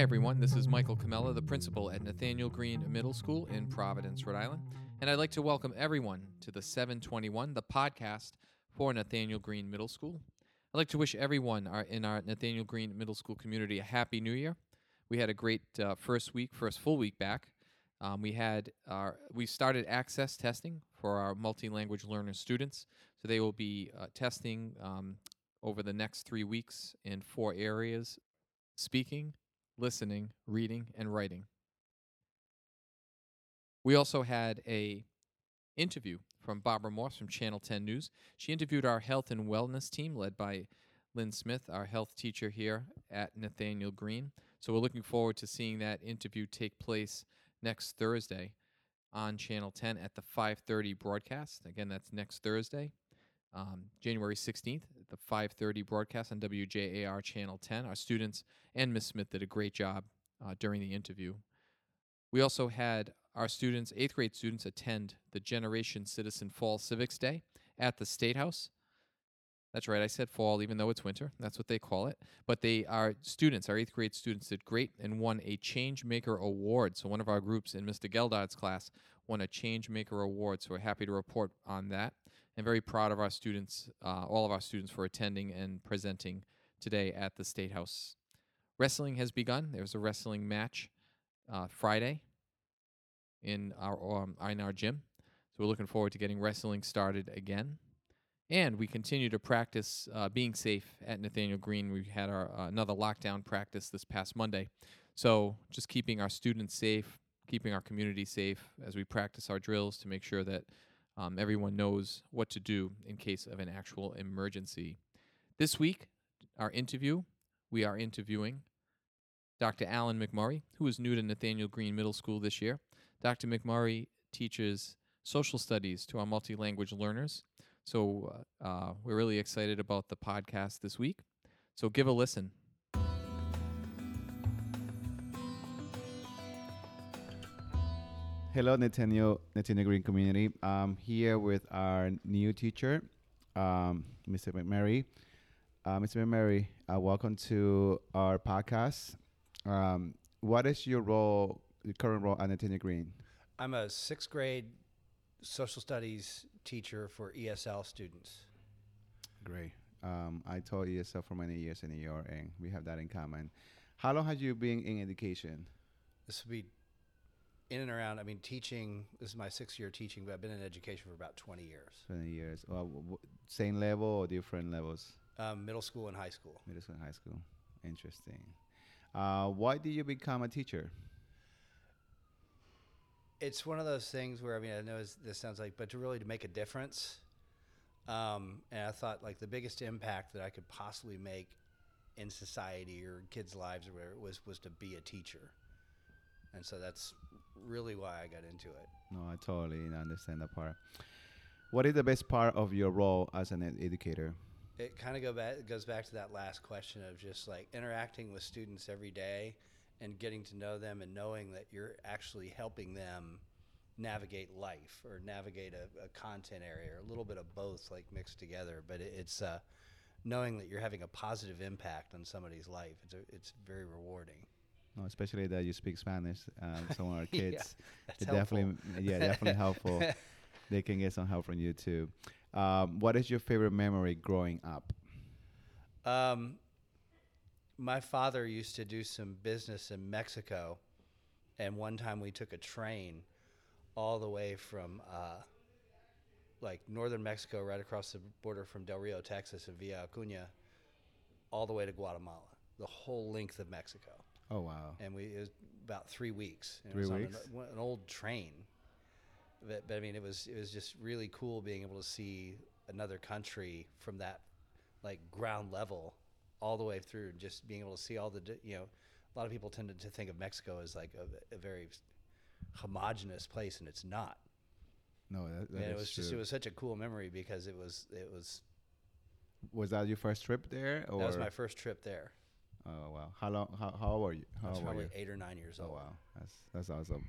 Hi, everyone. This is Michael Camella, the principal at Nathanael Greene Middle School in Providence, Rhode Island. And I'd like to welcome everyone to the 721, the podcast for Nathanael Greene Middle School. I'd like to wish everyone in our Nathanael Greene Middle School community a happy new year. We had a great uh, first week, first full week back. Um, we had our we started access testing for our multi-language learner students, so they will be uh, testing um, over the next three weeks in four areas: speaking, listening, reading, and writing. We also had a interview from Barbara Morse from Channel 10 News. She interviewed our health and wellness team led by Lynn Smith, our health teacher here at Nathanael Greene. So we're looking forward to seeing that interview take place next Thursday on Channel 10 at the 5:30 broadcast. Again, that's next Thursday, um, January 16th, the 5:30 broadcast on WJAR Channel 10. Our students and Miss Smith did a great job uh, during the interview. We also had our students, eighth grade students, attend the Generation Citizen Fall Civics Day at the State House. That's right, I said fall, even though it's winter. That's what they call it. But they are students, our eighth grade students did great and won a Change Maker Award. So one of our groups in Mr. Geldard's class won a Change Maker Award. So we're happy to report on that and very proud of our students, uh, all of our students, for attending and presenting today at the State House. Wrestling has begun. There's a wrestling match uh, Friday in our um, in our gym. So we're looking forward to getting wrestling started again. And we continue to practice uh, being safe at Nathanael Greene. We had our uh, another lockdown practice this past Monday. So just keeping our students safe, keeping our community safe as we practice our drills to make sure that um, everyone knows what to do in case of an actual emergency. This week, our interview, we are interviewing Dr. Alan McMurray, who is new to Nathanael Greene Middle School this year. Dr. McMurray teaches social studies to our multi language learners. So uh, uh, we're really excited about the podcast this week. So give a listen. Hello, Nathanael, Nathanael Greene community. I'm here with our new teacher, um, Mr. McMurray. Uh, Mr. McMurray, uh, welcome to our podcast. Um, what is your role, your current role at Nathanael Greene? I'm a sixth grade social studies teacher for ESL students. Great. Um, I taught ESL for many years in New York, and we have that in common. How long have you been in education? This will be in and around. I mean, teaching. This is my sixth year teaching, but I've been in education for about 20 years. 20 years. Well, w- w- same level or different levels? Um, middle school and high school. Middle school and high school. Interesting. Uh, why did you become a teacher? It's one of those things where I mean, I know this sounds like, but to really to make a difference. Um, and I thought like the biggest impact that I could possibly make in society or kids' lives or whatever was was to be a teacher. And so that's really why I got into it. No, I totally understand that part. What is the best part of your role as an ed- educator? it kind of go back goes back to that last question of just like interacting with students every day and getting to know them and knowing that you're actually helping them navigate life or navigate a, a content area or a little bit of both like mixed together but it, it's uh, knowing that you're having a positive impact on somebody's life it's, a, it's very rewarding No, especially that you speak Spanish. Um, some of our kids, that's it definitely, yeah, definitely helpful. They can get some help from you too. Um, what is your favorite memory growing up? Um, my father used to do some business in Mexico, and one time we took a train all the way from uh, like northern Mexico, right across the border from Del Rio, Texas, and Villa Acuña, all the way to Guatemala, the whole length of Mexico. Oh wow! And we it was about three weeks. and Three it was weeks? On an, an old train. But, but I mean, it was it was just really cool being able to see another country from that like ground level all the way through, and just being able to see all the you know, a lot of people tended to think of Mexico as like a, a very homogenous place, and it's not. No, that, that it was just it was such a cool memory because it was it was Was that your first trip there? Or that was my first trip there. Oh wow! How long? How, how old were you? I was probably eight or nine years Oh old. wow, that's that's awesome.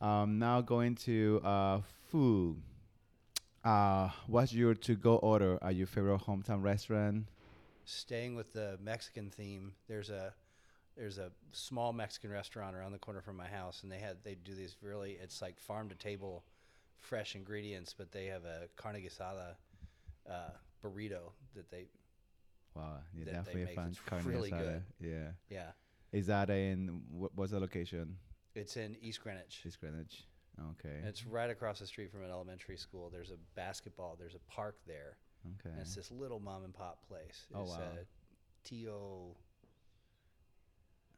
Um, now going to uh, food. Uh, what's your to-go order at your favorite hometown restaurant? staying with the Mexican theme, there's a there's a small Mexican restaurant around the corner from my house, and they had they do these really it's like farm to table, fresh ingredients, but they have a carne asada uh, burrito that they Wow, they definitely a fan. It's carne really asada. good. Yeah. yeah Is that in what was the location? it's in East Greenwich. East Greenwich. Okay. And It's right across the street from an elementary school. There's a basketball. There's a park there. okay. And it's this little mom and pop place. Oh, it's wow. uh, Tio.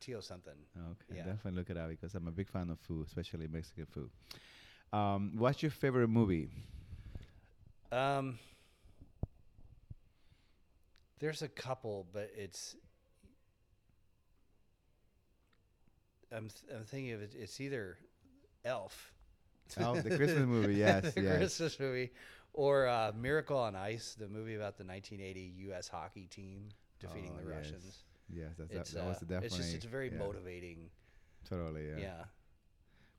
Tio something. Okay, Yeah. definitely look it up because I'm a big fan of food, especially Mexican food. Um, what's your favorite movie? Um, there's a couple, but it's. I'm th- I'm thinking of it. It's either Elf. Oh, the Christmas movie, yes, the yes. Christmas movie, or uh, Miracle on Ice, the movie about the 1980 U.S. hockey team defeating Oh, the yes. Russians. Yes, that's It's, that, that was uh, definitely. it's just it's very yeah, motivating. Totally, yeah. Yeah.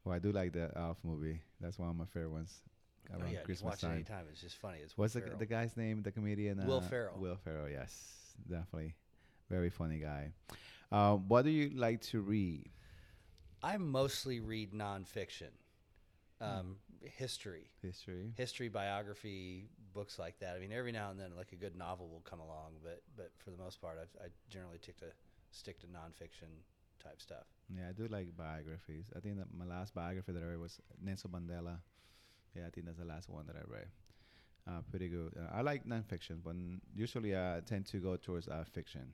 Well, I do like the Elf movie. That's one of my favorite ones. Oh, Around yeah, you can Christmas watch it time. anytime. It's just funny. It's What's the, the guy's name? The comedian? Will uh, Ferrell. Will Ferrell, yes, definitely, very funny guy. Uh, what do you like to read? I mostly read nonfiction, Hmm. um, history, History. history, biography, books like that. I mean, every now and then, like a good novel will come along, but but for the most part, I, I generally stick to stick to nonfiction type stuff. Yeah, I do like biographies. I think that my last biography that I read was Nelson Mandela. Yeah, I think that's the last one that I read. Uh, pretty good. Uh, I like nonfiction, but usually I tend to go towards uh, fiction.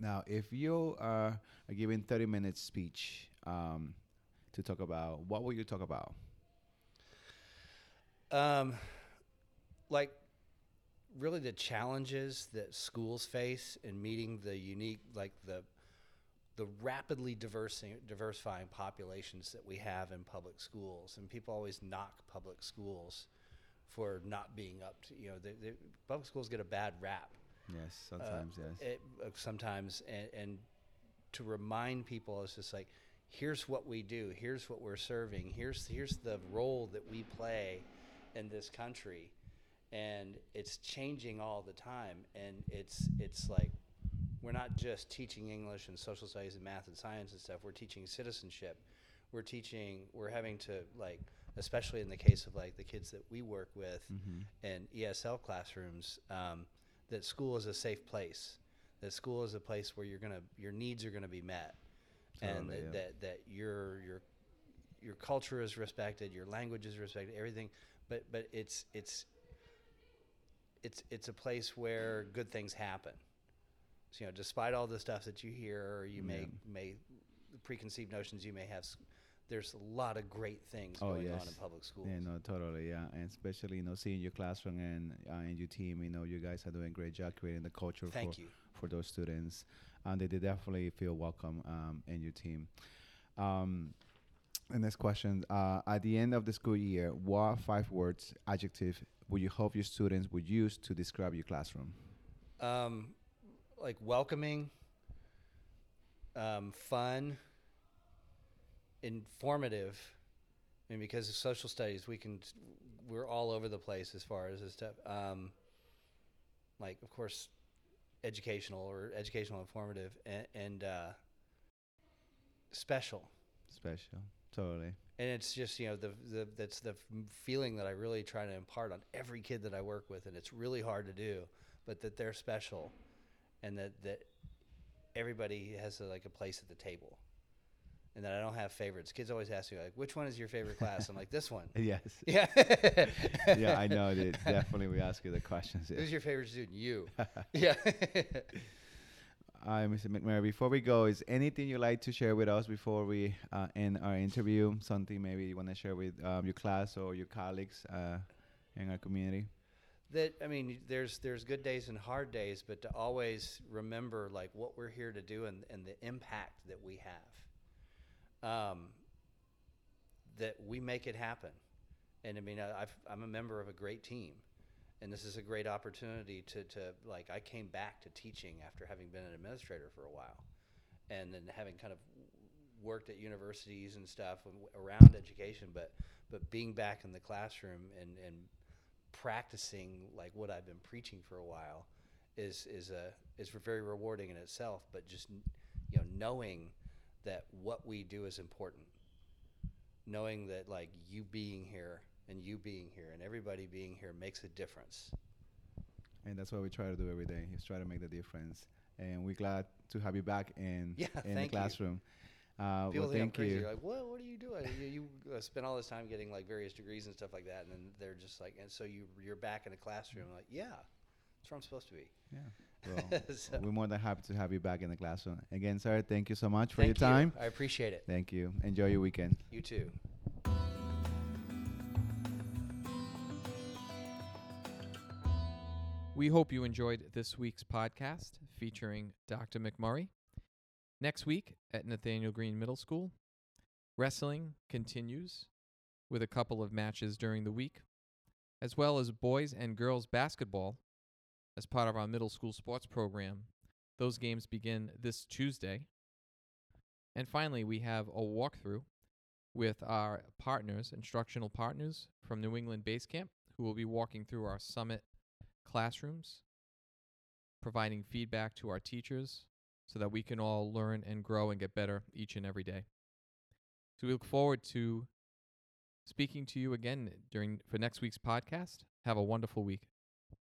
Now, if you are giving 30 minute speech um, to talk about, what will you talk about? Um, like really the challenges that schools face in meeting the unique, like the the rapidly diversifying populations that we have in public schools, and people always knock public schools for not being up to you know they, they, public schools get a bad rap Yes, uh, sometimes, yes. it, uh, sometimes and, and to remind people it's just like here's what we do here's what we're serving here's here's the role that we play in this country and it's changing all the time and it's it's like we're not just teaching english and social studies and math and science and stuff we're teaching citizenship. We're teaching we're having to like especially in the case of like the kids that we work with Mhm. in esl classrooms um, that school is a safe place. That school is a place where you're gonna your needs are gonna be met. And that, yeah. that that your your your culture is respected your language is respected everything. But but it's it's it's it's a place where good things happen you know despite all the stuff that you hear or you may Yeah. may preconceived notions you may have there's a lot of great things Oh, going on in public schools Yeah, no, totally, yeah, and especially you know seeing your classroom and uh, and your team, you know, you guys are doing a great job creating the culture thank for you for those students, and they, they definitely feel welcome um, in your team. Um, and next question: uh, At the end of the school year, what five words, adjective, would you hope your students would use to describe your classroom? um, like welcoming, um, fun, informative, and because of social studies, we can we're all over the place as far as this stuff. Um, like, of course, educational or educational informative, and, and uh, special. Special, totally. And it's just you know the the that's the feeling that I really try to impart on every kid that I work with, and it's really hard to do, but that they're special, and that that everybody has a, like a place at the table, and that I don't have favorites. Kids always ask me like, "Which one is your favorite class?" I'm like, "This one." Yes. Yeah. yeah, I know. They definitely, we ask you the questions. Who's your favorite student? You. yeah. Hi, Mr. McMurray. Before we go, is anything you'd like to share with us before we uh, end our interview? Something maybe you want to share with um, your class or your colleagues uh, in our community? That I mean, there's there's good days and hard days, but to always remember like what we're here to do and, and the impact that we have. Um, that we make it happen, and I mean, I, I'm a member of a great team, and this is a great opportunity to to like I came back to teaching after having been an administrator for a while, and then having kind of worked at universities and stuff around education, but but being back in the classroom and and practicing like what I've been preaching for a while is is a is very rewarding in itself. But just you know, knowing that what we do is important, knowing that like you being here and you being here and everybody being here makes a difference. And that's what we try to do every day is try to make the difference. And we're glad to have you back in Yeah, in the classroom. you. Classroom. Uh, People well, think I'm crazy. you. You're like, what? What are you doing? you you uh, spend all this time getting like various degrees and stuff like that, and then they're just like, and so you you're back in the classroom. like, yeah, that's where I'm supposed to be. yeah. Well, So- we're more than happy to have you back in the classroom. Again, sir, thank you so much for Thank your you. time. I appreciate it. Thank you. Enjoy your weekend. You too. We hope you enjoyed this week's podcast featuring Dr. McMurray. Next week at Nathanael Greene Middle School, wrestling continues with a couple of matches during the week, as well as boys and girls basketball as part of our middle school sports program. Those games begin this Tuesday. And finally, we have a walkthrough with our partners, instructional partners from New England Base Camp, who will be walking through our summit classrooms, providing feedback to our teachers so that we can all learn and grow and get better each and every day. So we look forward to speaking to you again during for next week's podcast. Have a wonderful week.